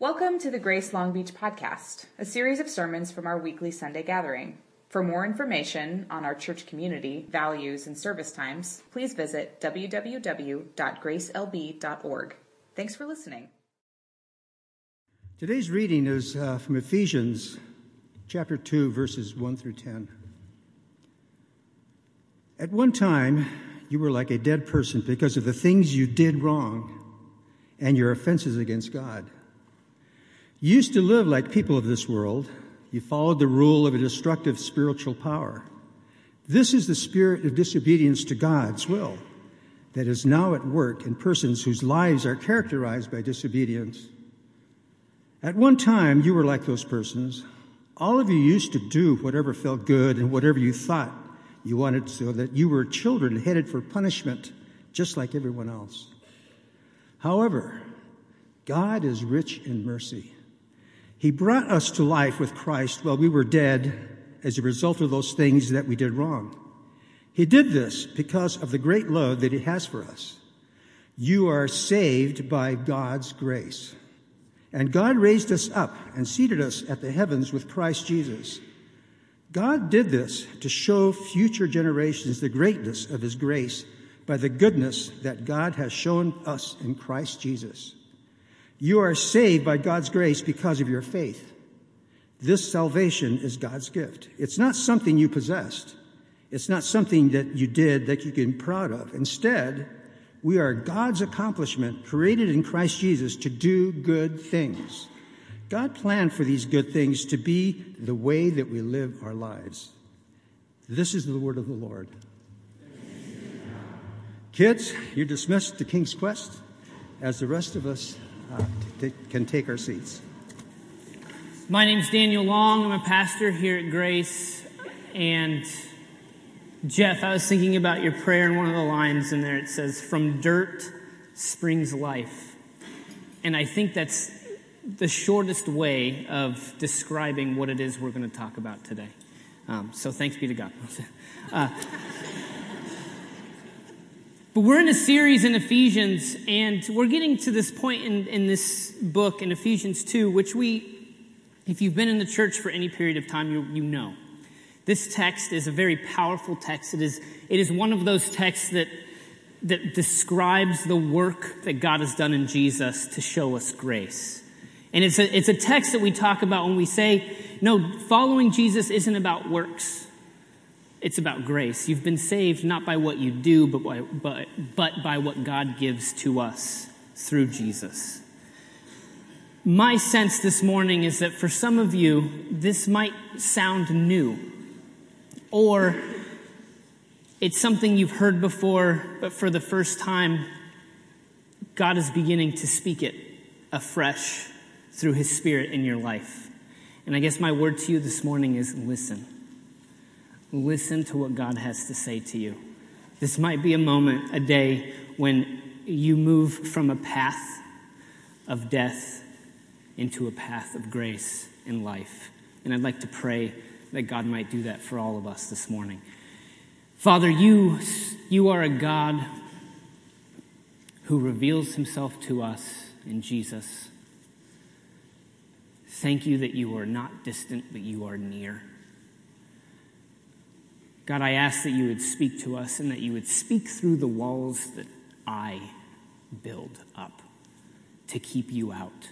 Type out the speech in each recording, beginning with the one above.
Welcome to the Grace Long Beach podcast, a series of sermons from our weekly Sunday gathering. For more information on our church community, values, and service times, please visit www.gracelb.org. Thanks for listening. Today's reading is uh, from Ephesians chapter 2, verses 1 through 10. At one time, you were like a dead person because of the things you did wrong and your offenses against God. You used to live like people of this world. You followed the rule of a destructive spiritual power. This is the spirit of disobedience to God's will that is now at work in persons whose lives are characterized by disobedience. At one time, you were like those persons. All of you used to do whatever felt good and whatever you thought you wanted so that you were children headed for punishment, just like everyone else. However, God is rich in mercy. He brought us to life with Christ while we were dead as a result of those things that we did wrong. He did this because of the great love that He has for us. You are saved by God's grace. And God raised us up and seated us at the heavens with Christ Jesus. God did this to show future generations the greatness of His grace by the goodness that God has shown us in Christ Jesus. You are saved by God's grace because of your faith. This salvation is God's gift. It's not something you possessed. It's not something that you did that you can be proud of. Instead, we are God's accomplishment created in Christ Jesus to do good things. God planned for these good things to be the way that we live our lives. This is the word of the Lord. Kids, you're dismissed to King's Quest as the rest of us can take our seats. My name is Daniel Long. I'm a pastor here at Grace. And Jeff, I was thinking about your prayer and one of the lines in there. It says, From dirt springs life. And I think that's the shortest way of describing what it is we're going to talk about today. Um, so thanks be to God. Uh, but we're in a series in Ephesians, and we're getting to this point in, in this book in Ephesians 2, which we, if you've been in the church for any period of time, you, you know. This text is a very powerful text. It is, it is one of those texts that, that describes the work that God has done in Jesus to show us grace. And it's a, it's a text that we talk about when we say, no, following Jesus isn't about works. It's about grace. You've been saved not by what you do, but by, but, but by what God gives to us through Jesus. My sense this morning is that for some of you, this might sound new, or it's something you've heard before, but for the first time, God is beginning to speak it afresh through His Spirit in your life. And I guess my word to you this morning is listen. Listen to what God has to say to you. This might be a moment, a day, when you move from a path of death into a path of grace and life. And I'd like to pray that God might do that for all of us this morning. Father, you, you are a God who reveals himself to us in Jesus. Thank you that you are not distant, but you are near. God, I ask that you would speak to us and that you would speak through the walls that I build up to keep you out.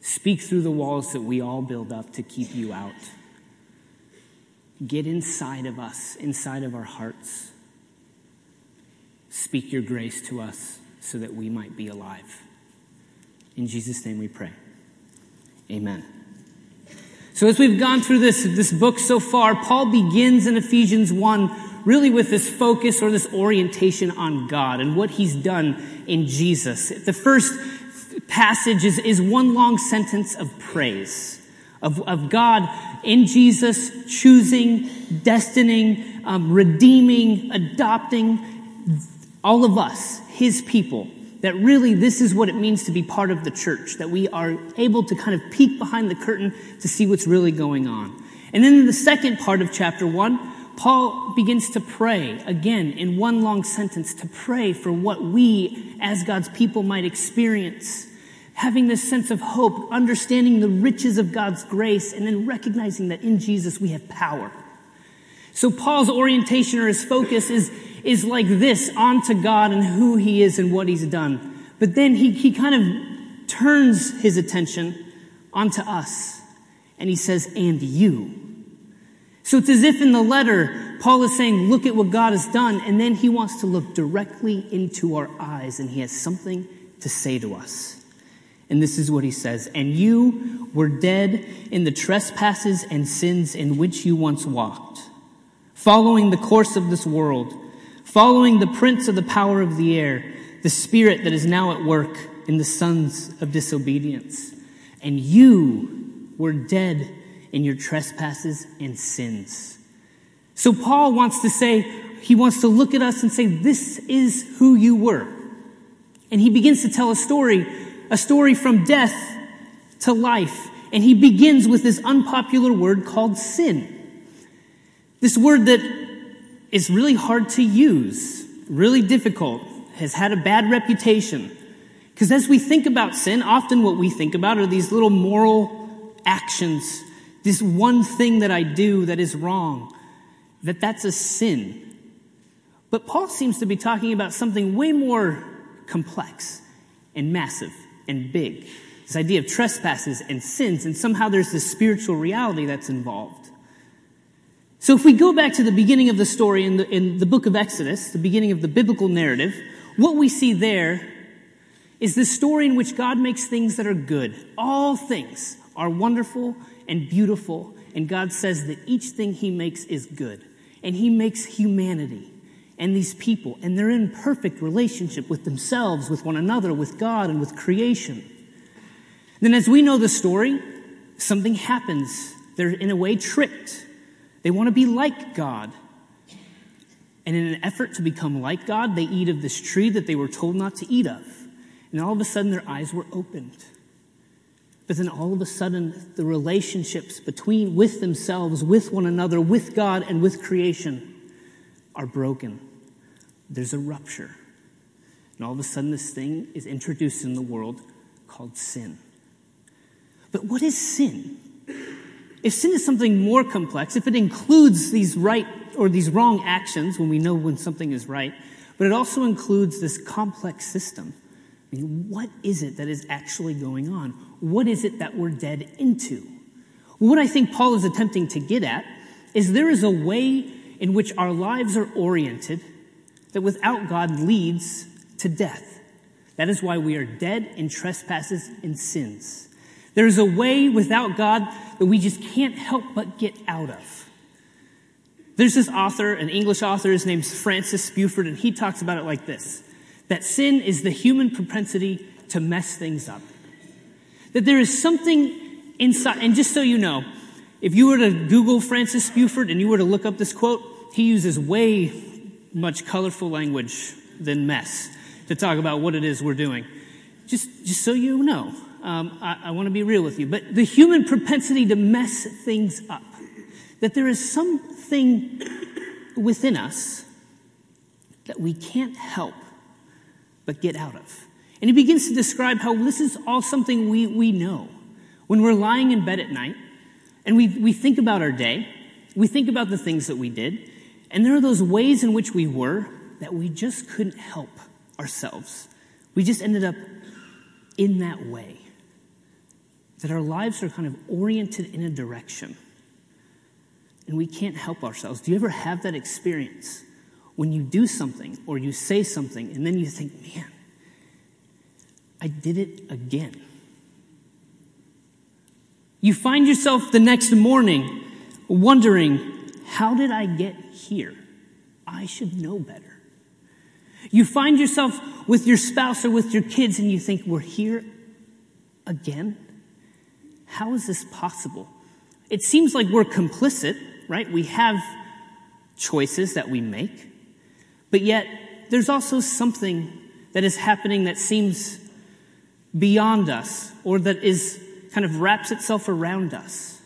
Speak through the walls that we all build up to keep you out. Get inside of us, inside of our hearts. Speak your grace to us so that we might be alive. In Jesus' name we pray. Amen. So as we've gone through this, this book so far, Paul begins in Ephesians 1 really with this focus or this orientation on God and what he's done in Jesus. The first passage is, is one long sentence of praise of, of God in Jesus choosing, destining, um, redeeming, adopting all of us, his people that really this is what it means to be part of the church, that we are able to kind of peek behind the curtain to see what's really going on. And then in the second part of chapter one, Paul begins to pray again in one long sentence to pray for what we as God's people might experience. having this sense of hope, understanding the riches of God's grace, and then recognizing that in Jesus we have power. So Paul's orientation or his focus is, is like this onto God and who he is and what he's done. But then he, he kind of turns his attention onto us and he says, and you. So it's as if in the letter, Paul is saying, look at what God has done. And then he wants to look directly into our eyes and he has something to say to us. And this is what he says. And you were dead in the trespasses and sins in which you once walked, following the course of this world, following the prince of the power of the air, the spirit that is now at work in the sons of disobedience. And you were dead in your trespasses and sins. So Paul wants to say, he wants to look at us and say, this is who you were. And he begins to tell a story, a story from death to life. And he begins with this unpopular word called sin. This word that is really hard to use, really difficult, has had a bad reputation. Because as we think about sin, often what we think about are these little moral actions, this one thing that I do that is wrong, that that's a sin. But Paul seems to be talking about something way more complex and massive and big. This idea of trespasses and sins, and somehow there's this spiritual reality that's involved. So if we go back to the beginning of the story in the, in the book of Exodus, the beginning of the biblical narrative, what we see there is the story in which God makes things that are good. All things are wonderful and beautiful, and God says that each thing He makes is good. And He makes humanity and these people, and they're in perfect relationship with themselves, with one another, with God, and with creation. Then, as we know the story, something happens. They're in a way tricked. They want to be like God. And in an effort to become like God, they eat of this tree that they were told not to eat of. And all of a sudden, their eyes were opened. But then all of a sudden, the relationships between, with themselves, with one another, with God, and with creation are broken. There's a rupture. And all of a sudden, this thing is introduced in the world called sin. But what is sin? If sin is something more complex, if it includes these right or these wrong actions when we know when something is right, but it also includes this complex system. I mean, what is it that is actually going on? What is it that we're dead into? What I think Paul is attempting to get at is there is a way in which our lives are oriented that without God leads to death. That is why we are dead in trespasses and sins. There is a way without God that we just can't help but get out of. There's this author, an English author, his name's Francis Spufford, and he talks about it like this that sin is the human propensity to mess things up. That there is something inside, and just so you know, if you were to Google Francis Spufford and you were to look up this quote, he uses way much colorful language than mess to talk about what it is we're doing. Just, just so you know, um, I, I want to be real with you. But the human propensity to mess things up, that there is something within us that we can't help but get out of. And he begins to describe how this is all something we, we know. When we're lying in bed at night and we, we think about our day, we think about the things that we did, and there are those ways in which we were that we just couldn't help ourselves. We just ended up in that way. That our lives are kind of oriented in a direction. And we can't help ourselves. Do you ever have that experience when you do something or you say something and then you think, man, I did it again? You find yourself the next morning wondering, how did I get here? I should know better. You find yourself with your spouse or with your kids and you think, we're here again? How is this possible? It seems like we're complicit, right? We have choices that we make, but yet there's also something that is happening that seems beyond us or that is kind of wraps itself around us.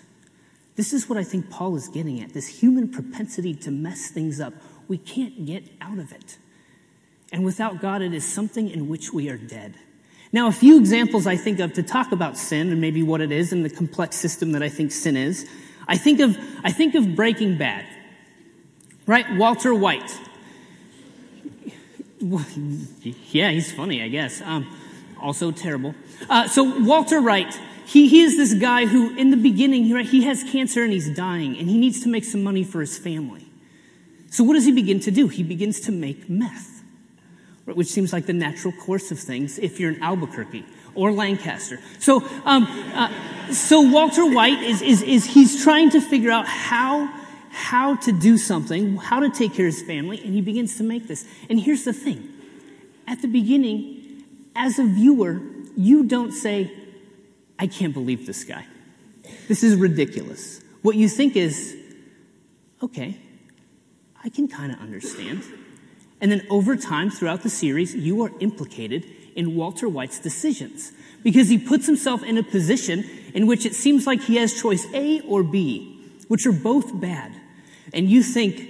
This is what I think Paul is getting at this human propensity to mess things up. We can't get out of it. And without God, it is something in which we are dead. Now, a few examples I think of to talk about sin and maybe what it is and the complex system that I think sin is. I think of, I think of Breaking Bad, right? Walter White. Yeah, he's funny, I guess. Um, also terrible. Uh, so Walter White, he, he is this guy who, in the beginning, right, he has cancer and he's dying, and he needs to make some money for his family. So what does he begin to do? He begins to make meth, which seems like the natural course of things if you're in Albuquerque or Lancaster. So, um, uh, so Walter White is, is, is he's trying to figure out how how to do something, how to take care of his family, and he begins to make this. And here's the thing: at the beginning, as a viewer, you don't say, "I can't believe this guy. This is ridiculous." What you think is, "Okay, I can kind of understand. And then over time, throughout the series, you are implicated in Walter White's decisions because he puts himself in a position in which it seems like he has choice A or B, which are both bad. And you think,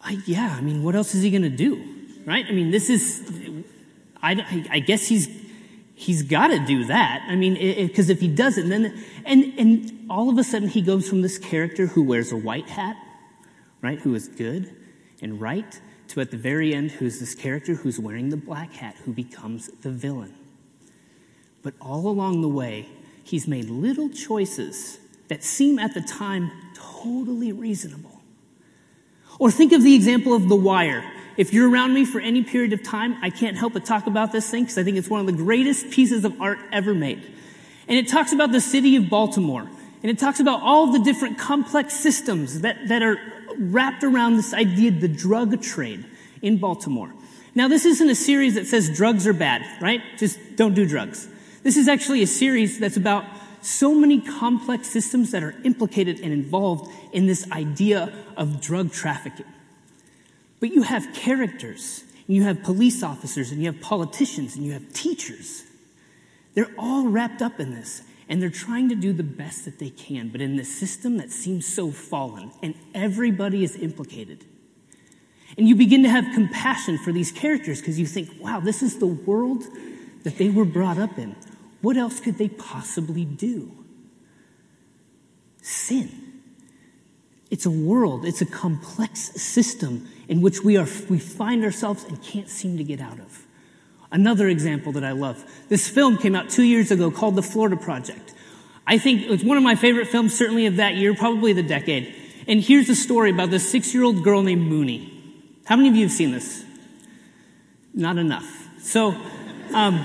I, yeah, I mean, what else is he going to do? Right? I mean, this is, I, I guess he's, he's got to do that. I mean, because if he doesn't, then, and, and all of a sudden he goes from this character who wears a white hat right? Who is good and right, to at the very end, who's this character who's wearing the black hat, who becomes the villain. But all along the way, he's made little choices that seem at the time totally reasonable. Or think of the example of The Wire. If you're around me for any period of time, I can't help but talk about this thing because I think it's one of the greatest pieces of art ever made. And it talks about the city of Baltimore. And it talks about all the different complex systems that, that are wrapped around this idea the drug trade in Baltimore. Now, this isn't a series that says drugs are bad, right? Just don't do drugs. This is actually a series that's about so many complex systems that are implicated and involved in this idea of drug trafficking. But you have characters, and you have police officers, and you have politicians, and you have teachers. They're all wrapped up in this and they're trying to do the best that they can, but in this system that seems so fallen, and everybody is implicated. And you begin to have compassion for these characters because you think, wow, this is the world that they were brought up in. What else could they possibly do? Sin. It's a world, it's a complex system in which we, are, we find ourselves and can't seem to get out of. Another example that I love. This film came out two years ago called The Florida Project. I think it's one of my favorite films, certainly of that year, probably the decade. And here's a story about this six year old girl named Moonee. How many of you have seen this? Not enough. So, um,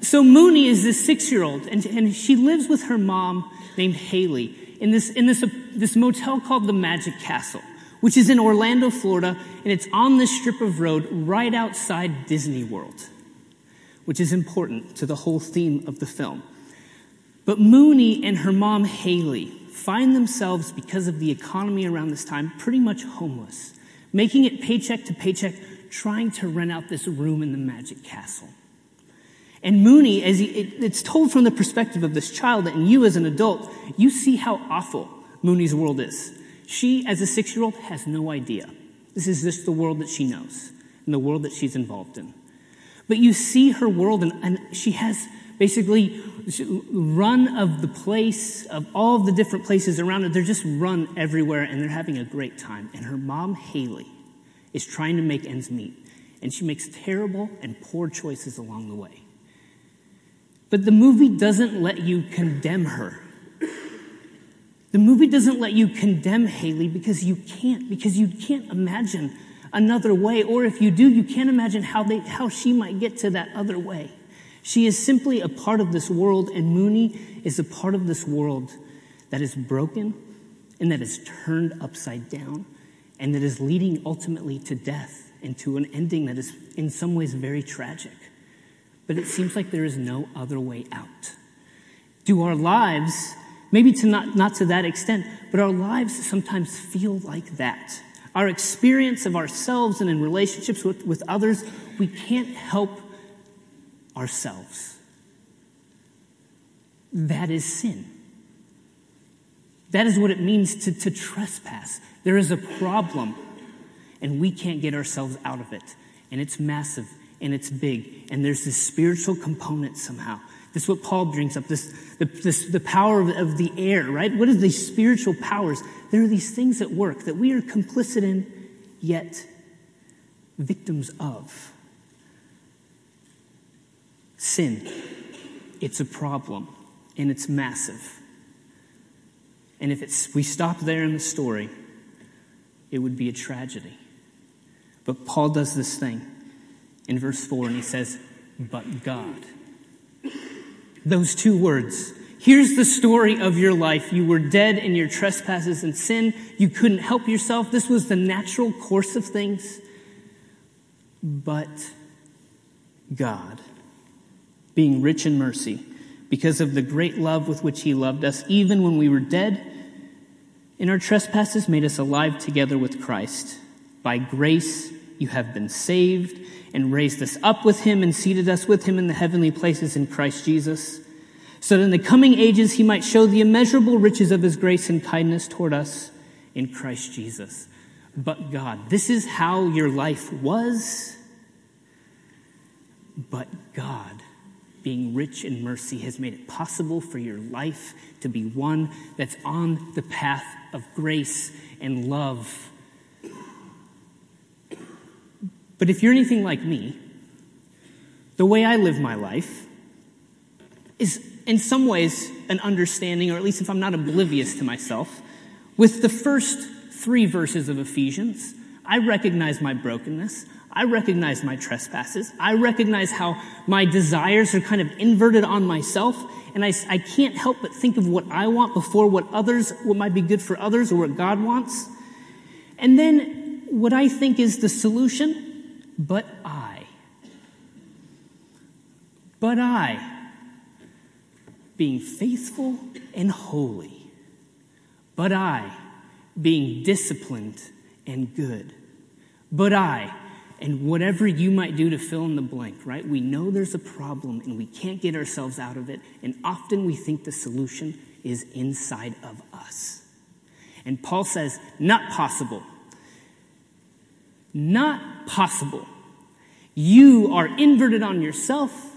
so Moonee is this six year old, and, and she lives with her mom named Haley in this, in this, uh, this motel called the Magic Castle which is in Orlando, Florida, and it's on this strip of road right outside Disney World, which is important to the whole theme of the film. But Moonee and her mom, Haley, find themselves, because of the economy around this time, pretty much homeless, making it paycheck to paycheck, trying to rent out this room in the Magic Castle. And Moonee, as he, it, it's told from the perspective of this child, and you as an adult, you see how awful Moonee's world is. She, as a six year old, has no idea. This is just the world that she knows and the world that she's involved in. But you see her world, and, and she has basically run of the place, of all of the different places around it. They're just run everywhere, and they're having a great time. And her mom, Haley, is trying to make ends meet, and she makes terrible and poor choices along the way. But the movie doesn't let you condemn her the movie doesn't let you condemn Haley because you can't, because you can't imagine another way. Or if you do, you can't imagine how, they, how she might get to that other way. She is simply a part of this world, and Moonee is a part of this world that is broken and that is turned upside down and that is leading ultimately to death and to an ending that is in some ways very tragic. But it seems like there is no other way out. Do our lives Maybe to not, not to that extent, but our lives sometimes feel like that. Our experience of ourselves and in relationships with, with others, we can't help ourselves. That is sin. That is what it means to, to trespass. There is a problem, and we can't get ourselves out of it. And it's massive, and it's big, and there's this spiritual component somehow. This is what Paul brings up this, the, this, the power of, of the air, right? What are these spiritual powers? There are these things at work that we are complicit in, yet victims of. Sin, it's a problem, and it's massive. And if it's, we stop there in the story, it would be a tragedy. But Paul does this thing in verse 4, and he says, But God. Those two words. Here's the story of your life. You were dead in your trespasses and sin. You couldn't help yourself. This was the natural course of things. But God, being rich in mercy, because of the great love with which He loved us, even when we were dead in our trespasses, made us alive together with Christ. By grace, you have been saved and raised us up with him and seated us with him in the heavenly places in Christ Jesus, so that in the coming ages he might show the immeasurable riches of his grace and kindness toward us in Christ Jesus. But God, this is how your life was. But God, being rich in mercy, has made it possible for your life to be one that's on the path of grace and love but if you're anything like me, the way I live my life is in some ways an understanding, or at least if I'm not oblivious to myself, with the first three verses of Ephesians. I recognize my brokenness. I recognize my trespasses. I recognize how my desires are kind of inverted on myself. And I, I can't help but think of what I want before what others, what might be good for others or what God wants. And then what I think is the solution but I. But I, being faithful and holy. But I, being disciplined and good. But I, and whatever you might do to fill in the blank, right? We know there's a problem and we can't get ourselves out of it. And often we think the solution is inside of us. And Paul says, not possible. Not possible. You are inverted on yourself.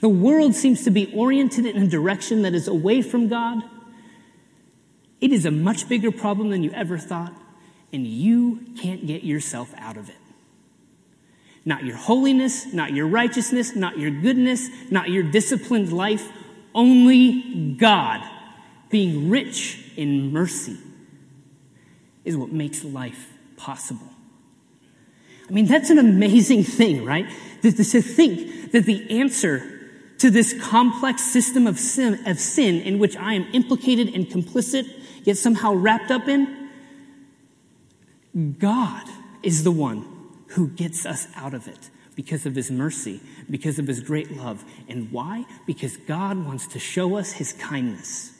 The world seems to be oriented in a direction that is away from God. It is a much bigger problem than you ever thought, and you can't get yourself out of it. Not your holiness, not your righteousness, not your goodness, not your disciplined life, only God, being rich in mercy, is what makes life possible. I mean, that's an amazing thing, right? To, think that the answer to this complex system of sin, of sin in which I am implicated and complicit, yet somehow wrapped up in, God is the one who gets us out of it because of his mercy, because of his great love. And why? Because God wants to show us his kindness.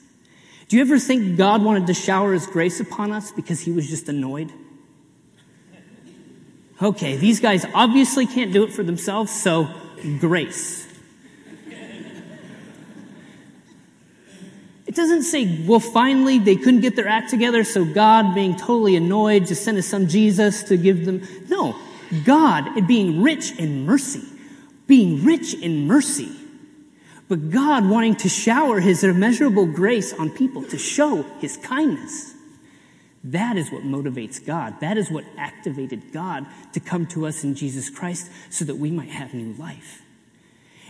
Do you ever think God wanted to shower his grace upon us because he was just annoyed? Okay, these guys obviously can't do it for themselves, so grace. It doesn't say, well, finally they couldn't get their act together, so God, being totally annoyed, just sent his son Jesus to give them. No, God, being rich in mercy, being rich in mercy, but God wanting to shower his immeasurable grace on people to show his kindness. That is what motivates God. That is what activated God to come to us in Jesus Christ so that we might have new life.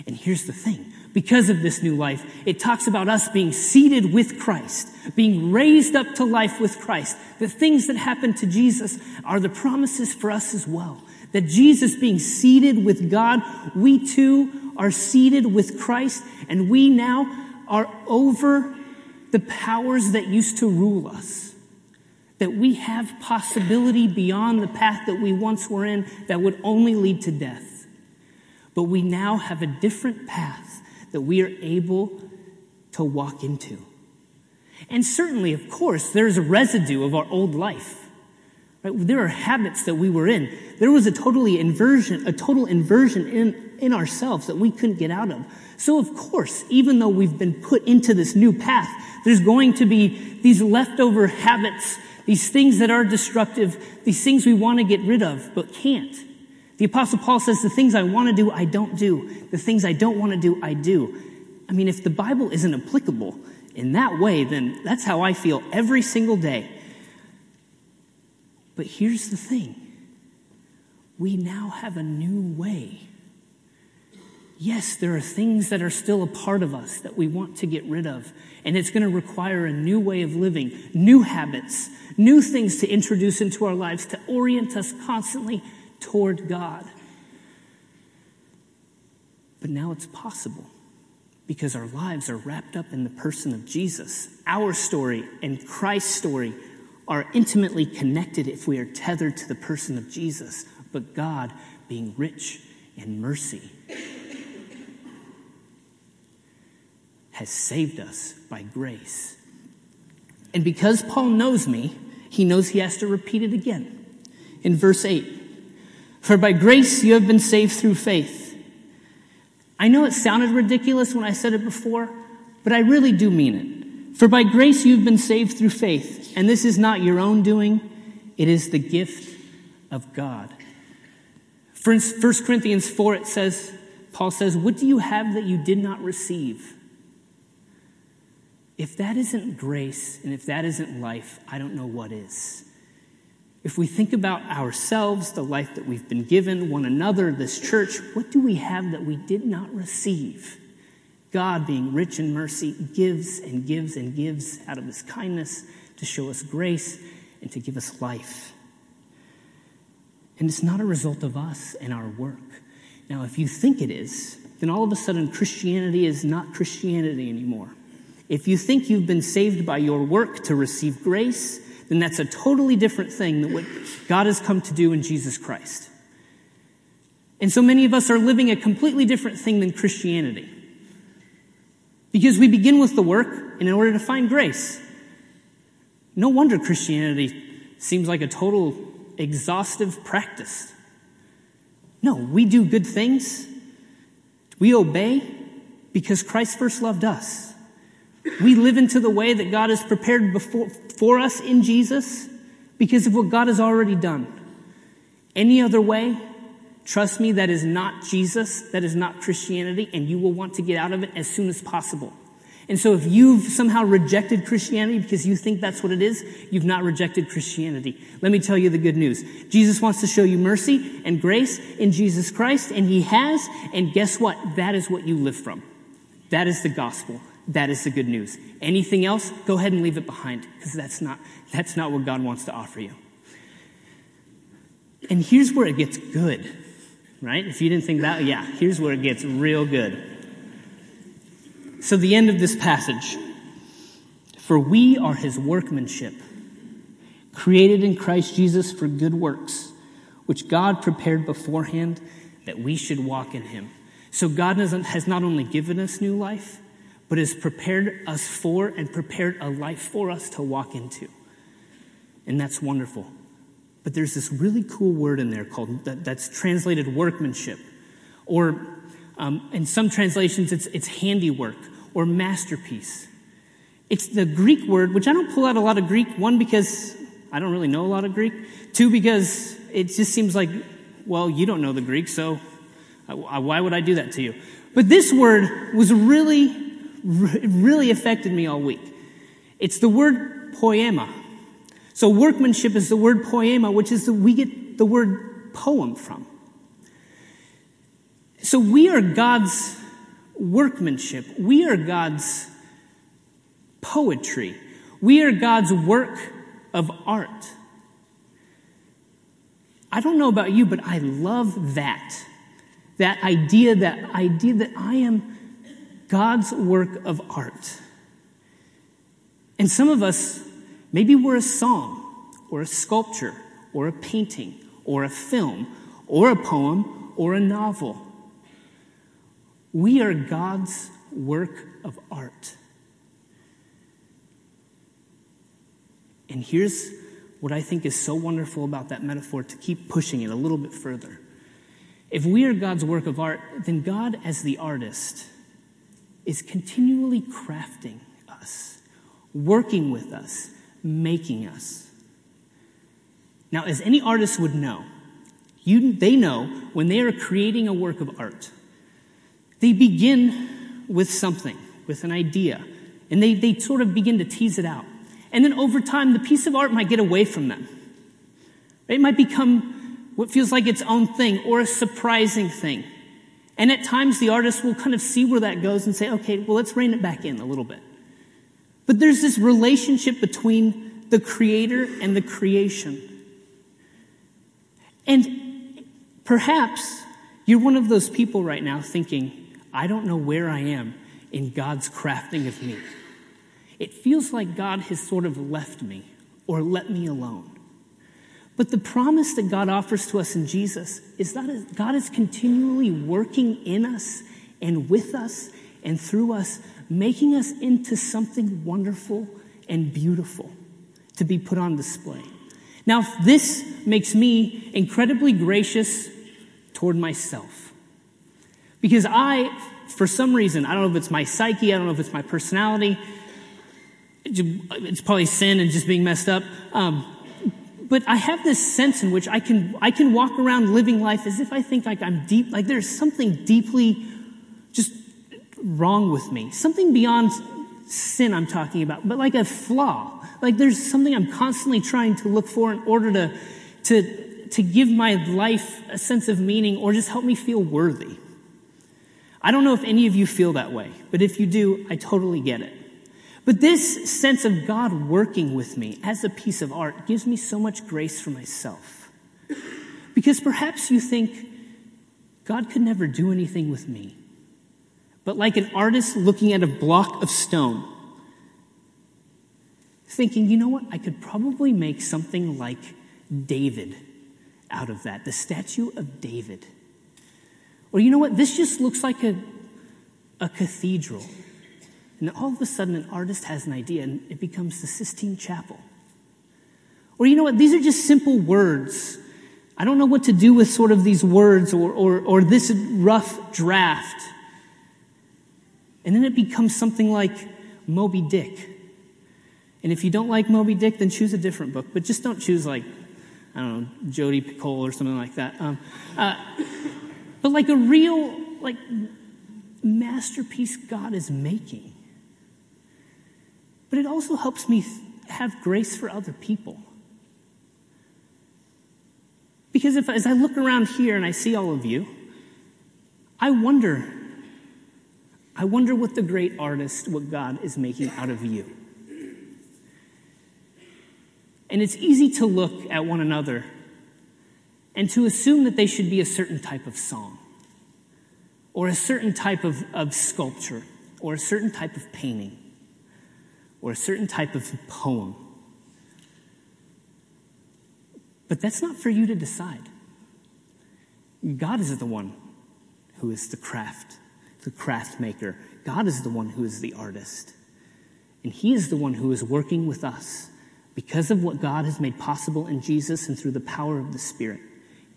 And here's the thing because of this new life, it talks about us being seated with Christ, being raised up to life with Christ. The things that happened to Jesus are the promises for us as well. That Jesus being seated with God, we too are seated with Christ, and we now are over the powers that used to rule us that we have possibility beyond the path that we once were in that would only lead to death. But we now have a different path that we are able to walk into. And certainly, of course, there's a residue of our old life. Right? There are habits that we were in. There was a totally inversion, a total inversion in, in ourselves that we couldn't get out of. So of course, even though we've been put into this new path, there's going to be these leftover habits these things that are destructive, these things we want to get rid of but can't. The Apostle Paul says, The things I want to do, I don't do. The things I don't want to do, I do. I mean, if the Bible isn't applicable in that way, then that's how I feel every single day. But here's the thing we now have a new way. Yes, there are things that are still a part of us that we want to get rid of, and it's going to require a new way of living, new habits, new things to introduce into our lives to orient us constantly toward God. But now it's possible because our lives are wrapped up in the person of Jesus. Our story and Christ's story are intimately connected if we are tethered to the person of Jesus, but God being rich in mercy has saved us by grace. And because Paul knows me, he knows he has to repeat it again. In verse 8, for by grace you have been saved through faith. I know it sounded ridiculous when I said it before, but I really do mean it. For by grace you've been saved through faith, and this is not your own doing, it is the gift of God. For 1 Corinthians 4, it says, Paul says, What do you have that you did not receive? If that isn't grace and if that isn't life, I don't know what is. If we think about ourselves, the life that we've been given, one another, this church, what do we have that we did not receive? God, being rich in mercy, gives and gives and gives out of his kindness to show us grace and to give us life. And it's not a result of us and our work. Now, if you think it is, then all of a sudden Christianity is not Christianity anymore. If you think you've been saved by your work to receive grace, then that's a totally different thing than what God has come to do in Jesus Christ. And so many of us are living a completely different thing than Christianity. Because we begin with the work and in order to find grace. No wonder Christianity seems like a total exhaustive practice. No, we do good things. We obey because Christ first loved us. We live into the way that God has prepared before, for us in Jesus because of what God has already done. Any other way, trust me, that is not Jesus, that is not Christianity, and you will want to get out of it as soon as possible. And so if you've somehow rejected Christianity because you think that's what it is, you've not rejected Christianity. Let me tell you the good news. Jesus wants to show you mercy and grace in Jesus Christ, and He has, and guess what? That is what you live from. That is the gospel. That is the good news. Anything else, go ahead and leave it behind because that's not, that's not what God wants to offer you. And here's where it gets good, right? If you didn't think that, yeah, here's where it gets real good. So, the end of this passage For we are his workmanship, created in Christ Jesus for good works, which God prepared beforehand that we should walk in him. So, God has not only given us new life, but has prepared us for and prepared a life for us to walk into. And that's wonderful. But there's this really cool word in there called that, that's translated workmanship, or um, in some translations, it's, it's handiwork or masterpiece. It's the Greek word, which I don't pull out a lot of Greek. One, because I don't really know a lot of Greek. Two, because it just seems like, well, you don't know the Greek, so why would I do that to you? But this word was really really affected me all week. It's the word poiema. So workmanship is the word poiema, which is the, we get the word poem from. So we are God's workmanship. We are God's poetry. We are God's work of art. I don't know about you, but I love that. That idea, that idea that I am God's work of art. And some of us, maybe we're a song, or a sculpture, or a painting, or a film, or a poem, or a novel. We are God's work of art. And here's what I think is so wonderful about that metaphor to keep pushing it a little bit further. If we are God's work of art, then God, as the artist, is continually crafting us, working with us, making us. Now, as any artist would know, You, they know when they are creating a work of art, they begin with something, with an idea, and they, they sort of begin to tease it out. And then over time, the piece of art might get away from them. It might become what feels like its own thing or a surprising thing. And at times, the artist will kind of see where that goes and say, okay, well, let's rein it back in a little bit. But there's this relationship between the creator and the creation. And perhaps you're one of those people right now thinking, I don't know where I am in God's crafting of me. It feels like God has sort of left me or let me alone. But the promise that God offers to us in Jesus is that God is continually working in us and with us and through us, making us into something wonderful and beautiful to be put on display. Now, this makes me incredibly gracious toward myself. Because I, for some reason, I don't know if it's my psyche, I don't know if it's my personality, it's probably sin and just being messed up. Um, but I have this sense in which I can, I can walk around living life as if I think like I'm deep, like there's something deeply just wrong with me. Something beyond sin I'm talking about, but like a flaw. Like there's something I'm constantly trying to look for in order to, to, to give my life a sense of meaning or just help me feel worthy. I don't know if any of you feel that way, but if you do, I totally get it. But this sense of God working with me as a piece of art gives me so much grace for myself. Because perhaps you think, God could never do anything with me. But like an artist looking at a block of stone, thinking, you know what, I could probably make something like David out of that, the statue of David. Or you know what, this just looks like a, a cathedral. And all of a sudden, an artist has an idea and it becomes the Sistine Chapel. Or you know what? These are just simple words. I don't know what to do with sort of these words or, or, or this rough draft. And then it becomes something like Moby Dick. And if you don't like Moby Dick, then choose a different book. But just don't choose like, I don't know, Jodi Picoult or something like that. Um, uh, but like a real, like, masterpiece God is making but it also helps me have grace for other people. Because if, as I look around here and I see all of you, I wonder, I wonder what the great artist, what God is making out of you. And it's easy to look at one another and to assume that they should be a certain type of song, or a certain type of, of sculpture, or a certain type of painting or a certain type of poem. But that's not for you to decide. God is the one who is the craft, the craft maker. God is the one who is the artist. And He is the one who is working with us because of what God has made possible in Jesus and through the power of the Spirit.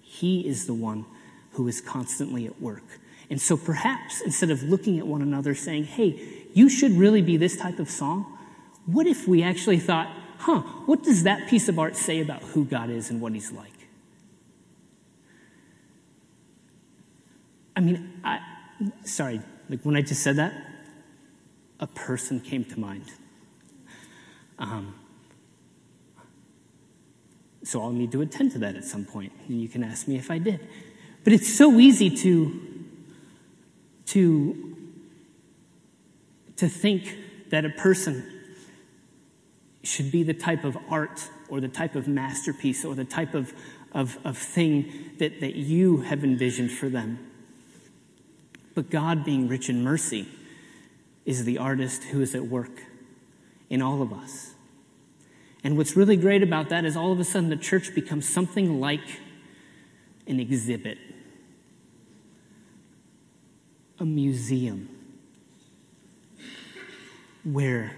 He is the one who is constantly at work. And so perhaps instead of looking at one another saying, hey, you should really be this type of song, what if we actually thought, huh, what does that piece of art say about who God is and what He's like? I mean, I, sorry, like when I just said that, a person came to mind. Um, so I'll need to attend to that at some point, and you can ask me if I did. But it's so easy to, to, to think that a person should be the type of art or the type of masterpiece or the type of, of, of thing that, that you have envisioned for them. But God, being rich in mercy, is the artist who is at work in all of us. And what's really great about that is all of a sudden the church becomes something like an exhibit, a museum, where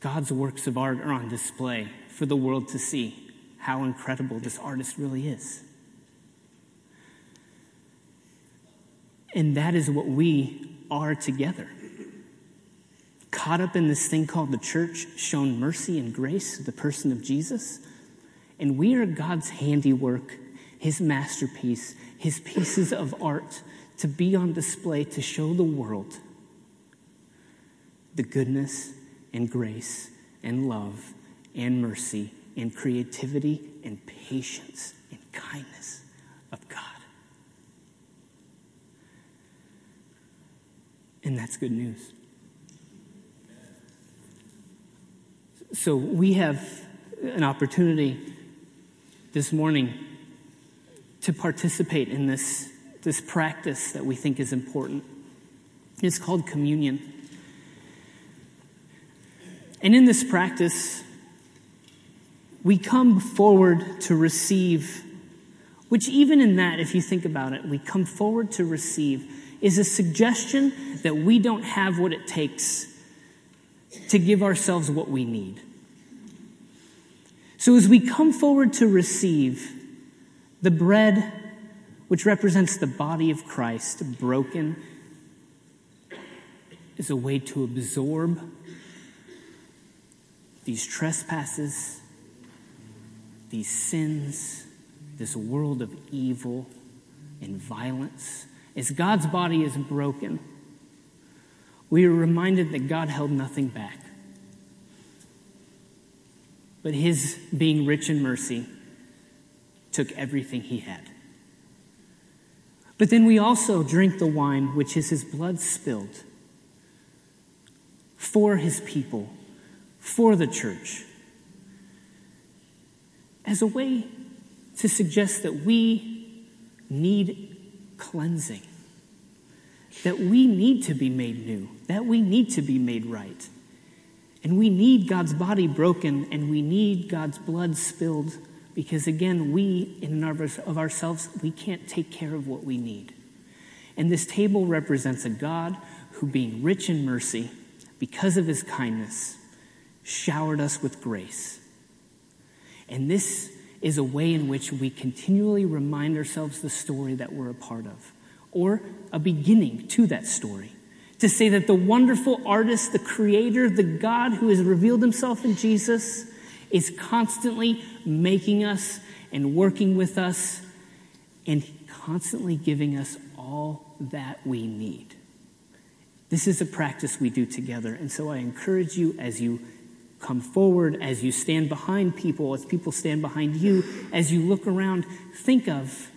God's works of art are on display for the world to see how incredible this artist really is. And that is what we are together. Caught up in this thing called the church, shown mercy and grace to the person of Jesus. And we are God's handiwork, His masterpiece, His pieces of art to be on display to show the world the goodness and grace and love and mercy and creativity and patience and kindness of God. And that's good news. So we have an opportunity this morning to participate in this, this practice that we think is important. It's called communion. And in this practice, we come forward to receive, which, even in that, if you think about it, we come forward to receive, is a suggestion that we don't have what it takes to give ourselves what we need. So, as we come forward to receive the bread, which represents the body of Christ broken, is a way to absorb these trespasses, these sins, this world of evil and violence. As God's body is broken, we are reminded that God held nothing back. But his being rich in mercy took everything he had. But then we also drink the wine, which is his blood spilled for his people for the church as a way to suggest that we need cleansing, that we need to be made new, that we need to be made right. And we need God's body broken and we need God's blood spilled because, again, we, in and of ourselves, we can't take care of what we need. And this table represents a God who, being rich in mercy, because of his kindness, showered us with grace. And this is a way in which we continually remind ourselves the story that we're a part of, or a beginning to that story. To say that the wonderful artist, the creator, the God who has revealed himself in Jesus is constantly making us and working with us and constantly giving us all that we need. This is a practice we do together. And so I encourage you as you come forward, as you stand behind people, as people stand behind you, as you look around, think of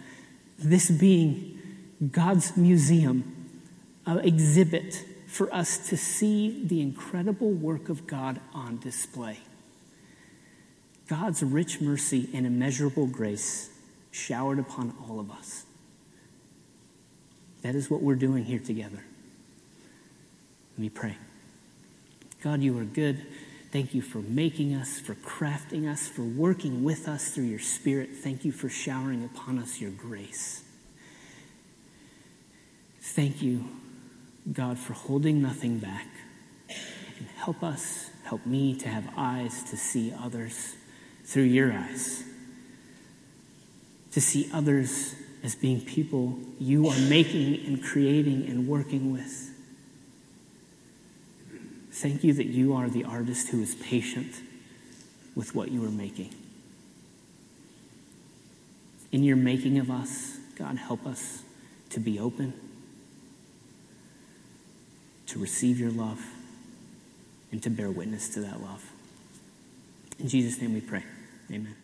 this being God's museum, an exhibit for us to see the incredible work of God on display. God's rich mercy and immeasurable grace showered upon all of us. That is what we're doing here together. Let me pray. God, you are good. Thank you for making us, for crafting us, for working with us through your Spirit. Thank you for showering upon us your grace. Thank you, God, for holding nothing back. And help us, help me to have eyes to see others through your eyes, to see others as being people you are making and creating and working with. Thank you that you are the artist who is patient with what you are making. In your making of us, God, help us to be open, to receive your love, and to bear witness to that love. In Jesus' name we pray. Amen.